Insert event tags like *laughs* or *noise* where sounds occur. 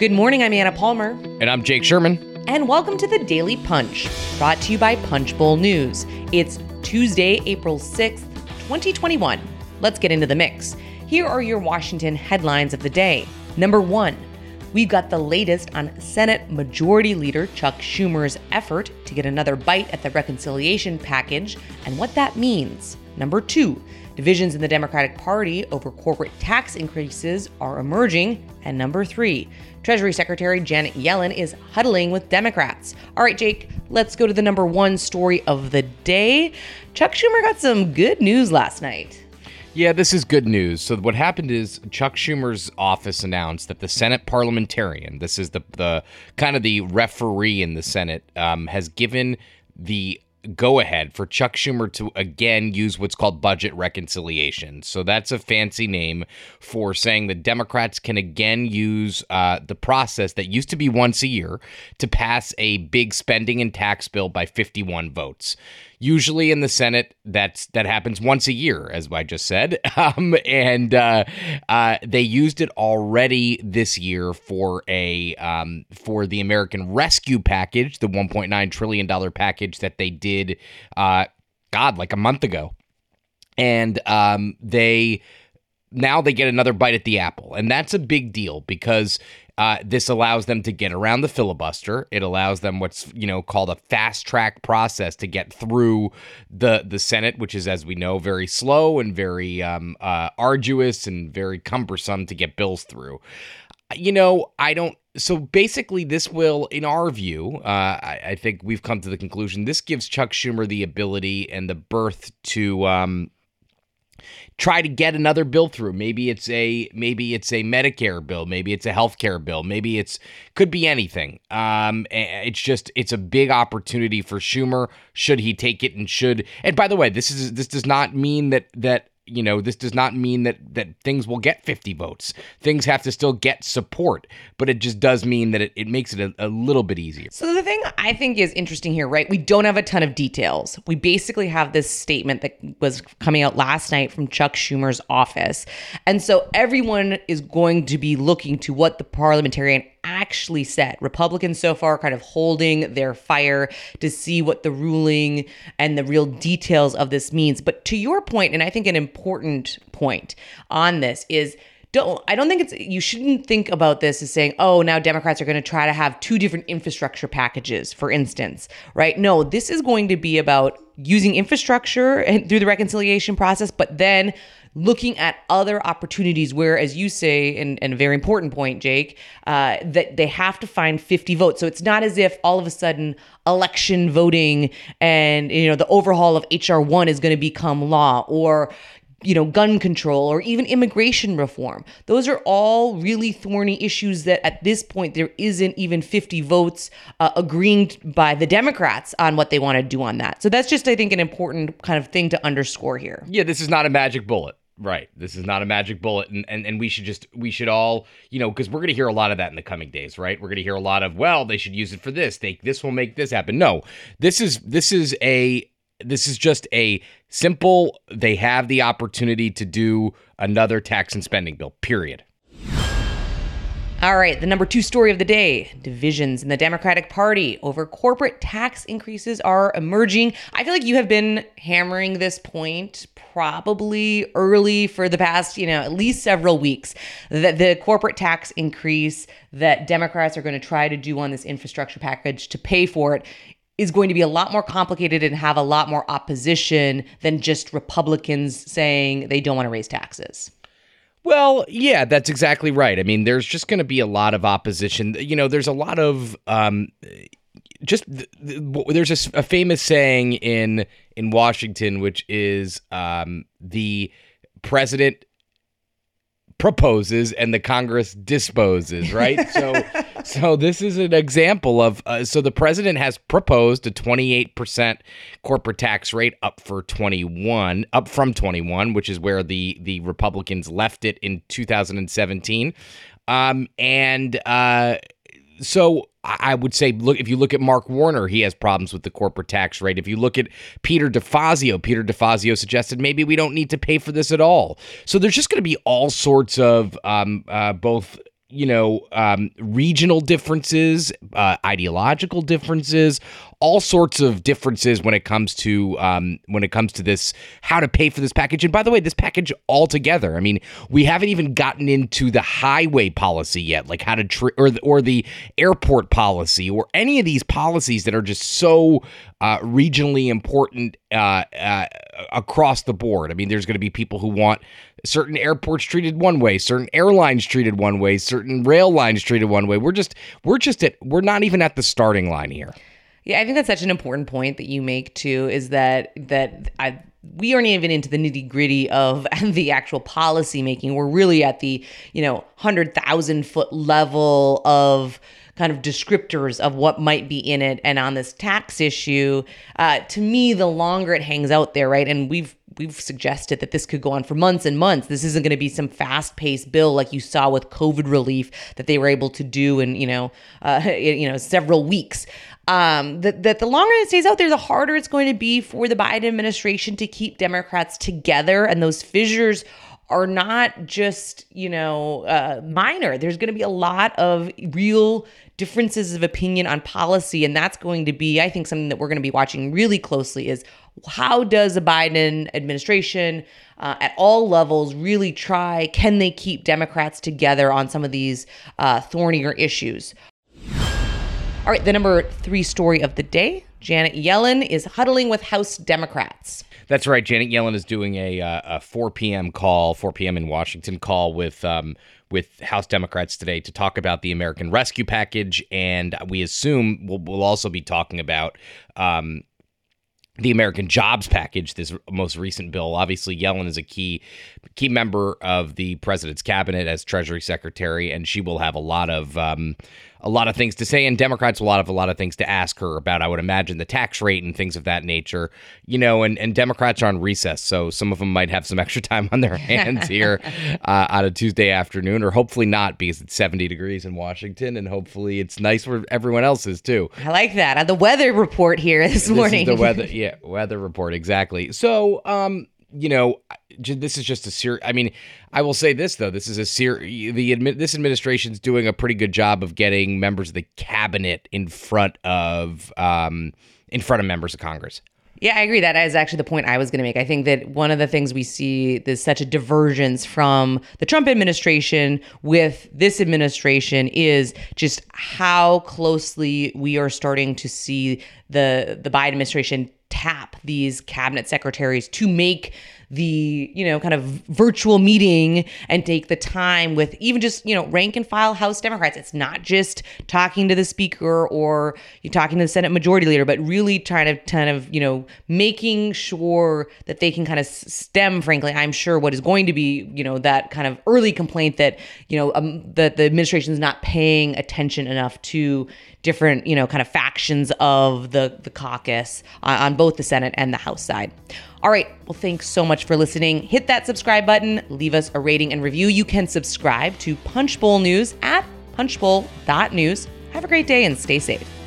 Good morning, I'm Anna Palmer. And I'm Jake Sherman. And welcome to the Daily Punch, brought to you by Punchbowl News. It's Tuesday, April 6th, 2021. Let's get into the mix. Here are your Washington headlines of the day. Number one, we've got the latest on Senate Majority Leader Chuck Schumer's effort to get another bite at the reconciliation package and what that means. Number two, divisions in the Democratic Party over corporate tax increases are emerging. And number three, Treasury Secretary Janet Yellen is huddling with Democrats. All right, Jake, let's go to the number one story of the day. Chuck Schumer got some good news last night. Yeah, this is good news. So what happened is Chuck Schumer's office announced that the Senate parliamentarian, this is the the kind of the referee in the Senate, um, has given the go ahead for Chuck Schumer to again use what's called budget reconciliation. So that's a fancy name for saying that Democrats can again use uh, the process that used to be once a year to pass a big spending and tax bill by 51 votes. Usually in the Senate, that's that happens once a year, as I just said, *laughs* um, and uh, uh, they used it already this year for a um, for the American Rescue Package, the 1.9 trillion dollar package that they did, uh, God, like a month ago, and um, they now they get another bite at the apple. And that's a big deal because uh, this allows them to get around the filibuster. It allows them what's you know called a fast track process to get through the the Senate, which is, as we know, very slow and very um, uh, arduous and very cumbersome to get bills through. You know, I don't. So basically, this will, in our view, uh, I, I, think we've come to the conclusion this gives Chuck Schumer the ability and the berth to. Um, try to get another bill through. Maybe it's a maybe it's a Medicare bill, maybe it's a healthcare bill, maybe it's could be anything. Um, it's just it's a big opportunity for Schumer. Should he take it and should and by the way, this is this does not mean that that you know, this does not mean that that things will get 50 votes. Things have to still get support, but it just does mean that it, it makes it a, a little bit easier. So the thing I think is interesting here, right? We don't have a ton of details. We basically have this statement that was coming out last night from Chuck Schumer's office. And so everyone is going to be looking to what the parliamentarian actually set. Republicans so far kind of holding their fire to see what the ruling and the real details of this means. But to your point, and I think an important point on this is don't I don't think it's you shouldn't think about this as saying, "Oh, now Democrats are going to try to have two different infrastructure packages, for instance." Right? No, this is going to be about using infrastructure and through the reconciliation process, but then looking at other opportunities where, as you say, and, and a very important point, Jake, uh, that they have to find 50 votes. So it's not as if all of a sudden election voting and you know the overhaul of HR one is going to become law or you know, gun control or even immigration reform. Those are all really thorny issues that at this point there isn't even 50 votes uh, agreeing by the Democrats on what they want to do on that. So that's just, I think, an important kind of thing to underscore here. Yeah, this is not a magic bullet. Right. This is not a magic bullet. And, and, and we should just, we should all, you know, because we're going to hear a lot of that in the coming days, right? We're going to hear a lot of, well, they should use it for this. They, this will make this happen. No, this is, this is a, this is just a simple, they have the opportunity to do another tax and spending bill, period. All right, the number two story of the day divisions in the Democratic Party over corporate tax increases are emerging. I feel like you have been hammering this point probably early for the past, you know, at least several weeks that the corporate tax increase that Democrats are going to try to do on this infrastructure package to pay for it is going to be a lot more complicated and have a lot more opposition than just Republicans saying they don't want to raise taxes. Well, yeah, that's exactly right. I mean, there's just going to be a lot of opposition. You know, there's a lot of um, just th- th- there's a, a, famous saying in in Washington, which is um, the president proposes and the Congress disposes, right? *laughs* so so this is an example of uh, so the president has proposed a 28% corporate tax rate up for 21 up from 21, which is where the the Republicans left it in 2017. Um, and uh, so I would say, look, if you look at Mark Warner, he has problems with the corporate tax rate. If you look at Peter DeFazio, Peter DeFazio suggested maybe we don't need to pay for this at all. So there's just going to be all sorts of um, uh, both you know, um, regional differences, uh, ideological differences, all sorts of differences when it comes to um, when it comes to this how to pay for this package. And by the way, this package altogether. I mean, we haven't even gotten into the highway policy yet, like how to tr- or the, or the airport policy or any of these policies that are just so uh, regionally important uh, uh, across the board. I mean, there's going to be people who want certain airports treated one way, certain airlines treated one way, certain rail lines treated one way. We're just we're just at we're not even at the starting line here. Yeah, I think that's such an important point that you make too. Is that that I we aren't even into the nitty gritty of *laughs* the actual policy making. We're really at the you know hundred thousand foot level of kind of descriptors of what might be in it. And on this tax issue, uh, to me, the longer it hangs out there, right? And we've we've suggested that this could go on for months and months. This isn't going to be some fast-paced bill like you saw with COVID relief that they were able to do in you know uh, *laughs* you know several weeks um, that, that the longer it stays out there, the harder it's going to be for the Biden administration to keep Democrats together. And those fissures are not just, you know, uh, minor. There's going to be a lot of real differences of opinion on policy. And that's going to be, I think, something that we're going to be watching really closely is how does the Biden administration uh, at all levels really try, can they keep Democrats together on some of these uh, thornier issues? All right, the number three story of the day Janet Yellen is huddling with House Democrats. That's right. Janet Yellen is doing a, uh, a 4 p.m. call, 4 p.m. in Washington call with um, with House Democrats today to talk about the American Rescue Package, and we assume we'll, we'll also be talking about um, the American Jobs Package, this most recent bill. Obviously, Yellen is a key key member of the president's cabinet as Treasury Secretary, and she will have a lot of um, a lot of things to say, and Democrats will have a lot of things to ask her about. I would imagine the tax rate and things of that nature. You know, and and Democrats are on recess, so some of them might have some *laughs* extra time on their hands here *laughs* uh, on a Tuesday afternoon, or hopefully not because it's 70 degrees in Washington, and hopefully it's nice where everyone else is too. I like that. Uh, the weather report here this, this morning. the weather, yeah, weather report exactly. So, um, you know, this is just a serious. I mean, I will say this though: this is a serious. The admi- this administration's doing a pretty good job of getting members of the cabinet in front of um, in front of members of Congress. Yeah, I agree. That is actually the point I was going to make. I think that one of the things we see there's such a divergence from the Trump administration with this administration is just how closely we are starting to see the the Biden administration tap these cabinet secretaries to make the you know kind of virtual meeting and take the time with even just you know rank and file house democrats. It's not just talking to the speaker or you talking to the senate majority leader but really trying to kind of you know making sure that they can kind of stem frankly i'm sure what is going to be you know that kind of early complaint that you know um, that the administration is not paying attention enough to different you know kind of factions of the the caucus on, on both the senate and the house side all right. Well, thanks so much for listening. Hit that subscribe button, leave us a rating and review. You can subscribe to Punchbowl News at punchbowl.news. Have a great day and stay safe.